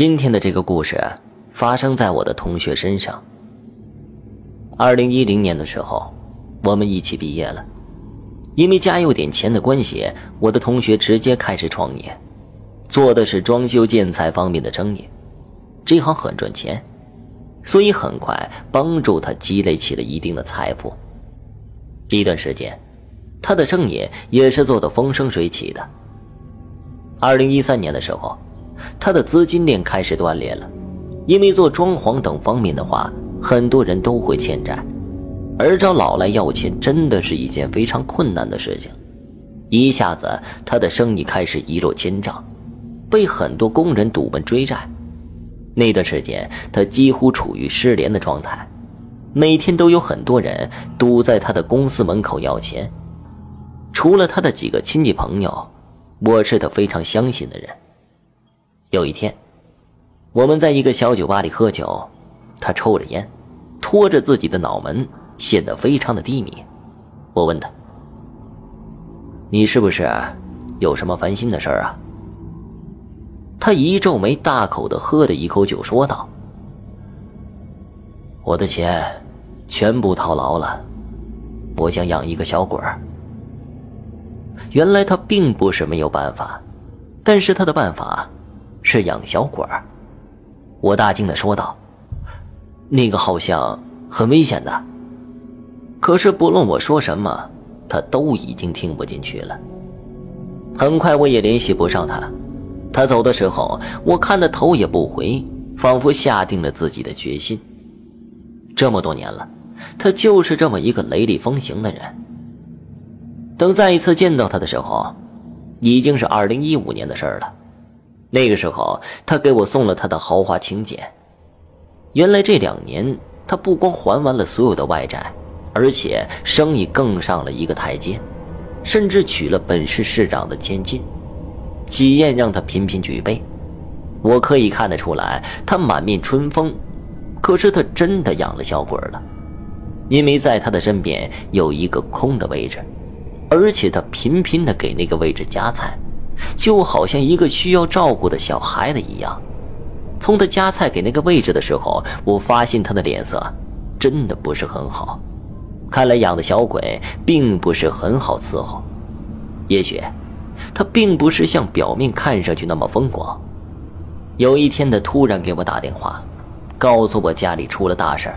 今天的这个故事发生在我的同学身上。二零一零年的时候，我们一起毕业了。因为家有点钱的关系，我的同学直接开始创业，做的是装修建材方面的生意。这行很赚钱，所以很快帮助他积累起了一定的财富。一段时间，他的生意也是做得风生水起的。二零一三年的时候。他的资金链开始断裂了，因为做装潢等方面的话，很多人都会欠债，而找老赖要钱真的是一件非常困难的事情。一下子，他的生意开始一落千丈，被很多工人堵门追债。那段时间，他几乎处于失联的状态，每天都有很多人堵在他的公司门口要钱。除了他的几个亲戚朋友，我是他非常相信的人。有一天，我们在一个小酒吧里喝酒，他抽着烟，拖着自己的脑门，显得非常的低迷。我问他：“你是不是有什么烦心的事儿啊？”他一皱眉，大口的喝了一口酒，说道：“我的钱全部套牢了，我想养一个小鬼儿。”原来他并不是没有办法，但是他的办法。是养小鬼儿，我大惊的说道：“那个好像很危险的。”可是不论我说什么，他都已经听不进去了。很快我也联系不上他，他走的时候，我看他头也不回，仿佛下定了自己的决心。这么多年了，他就是这么一个雷厉风行的人。等再一次见到他的时候，已经是二零一五年的事儿了。那个时候，他给我送了他的豪华请柬。原来这两年，他不光还完了所有的外债，而且生意更上了一个台阶，甚至娶了本市市长的千金，喜宴让他频频举杯。我可以看得出来，他满面春风。可是他真的养了小鬼了，因为在他的身边有一个空的位置，而且他频频的给那个位置夹菜。就好像一个需要照顾的小孩子一样。从他夹菜给那个位置的时候，我发现他的脸色真的不是很好。看来养的小鬼并不是很好伺候。也许他并不是像表面看上去那么风光。有一天，他突然给我打电话，告诉我家里出了大事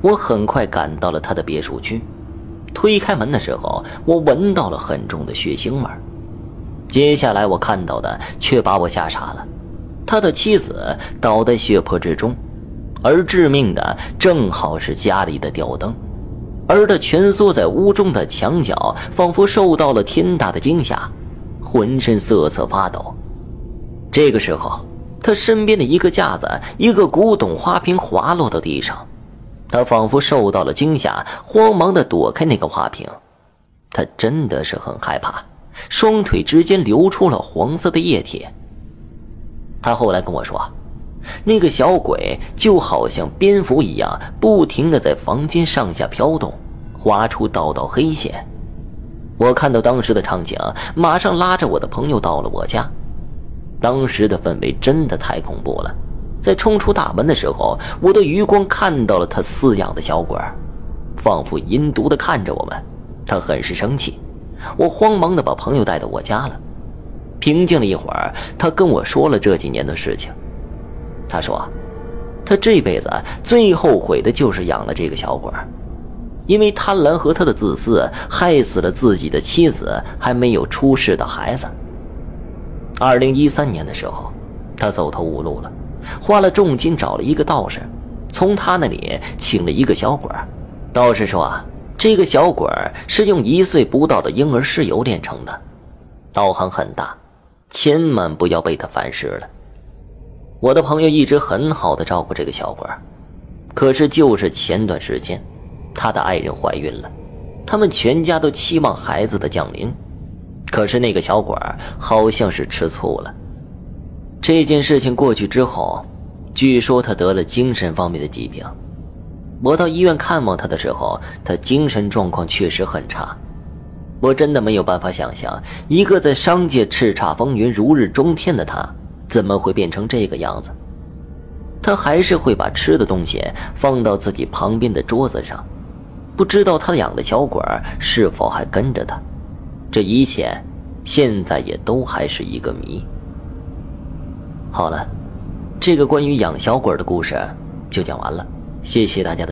我很快赶到了他的别墅区。推开门的时候，我闻到了很重的血腥味儿。接下来我看到的却把我吓傻了，他的妻子倒在血泊之中，而致命的正好是家里的吊灯，而他蜷缩在屋中的墙角，仿佛受到了天大的惊吓，浑身瑟瑟发抖。这个时候，他身边的一个架子，一个古董花瓶滑落到地上，他仿佛受到了惊吓，慌忙地躲开那个花瓶，他真的是很害怕。双腿之间流出了黄色的液体。他后来跟我说，那个小鬼就好像蝙蝠一样，不停的在房间上下飘动，划出道道黑线。我看到当时的场景，马上拉着我的朋友到了我家。当时的氛围真的太恐怖了。在冲出大门的时候，我的余光看到了他饲养的小鬼，仿佛阴毒的看着我们。他很是生气。我慌忙的把朋友带到我家了，平静了一会儿，他跟我说了这几年的事情。他说，他这辈子最后悔的就是养了这个小鬼，因为贪婪和他的自私，害死了自己的妻子还没有出世的孩子。二零一三年的时候，他走投无路了，花了重金找了一个道士，从他那里请了一个小鬼。道士说啊。这个小鬼是用一岁不到的婴儿尸油炼成的，道行很大，千万不要被他反噬了。我的朋友一直很好的照顾这个小鬼，可是就是前段时间，他的爱人怀孕了，他们全家都期望孩子的降临，可是那个小鬼好像是吃醋了。这件事情过去之后，据说他得了精神方面的疾病。我到医院看望他的时候，他精神状况确实很差。我真的没有办法想象，一个在商界叱咤风云、如日中天的他，怎么会变成这个样子？他还是会把吃的东西放到自己旁边的桌子上。不知道他养的小鬼是否还跟着他？这一切现在也都还是一个谜。好了，这个关于养小鬼的故事就讲完了，谢谢大家的。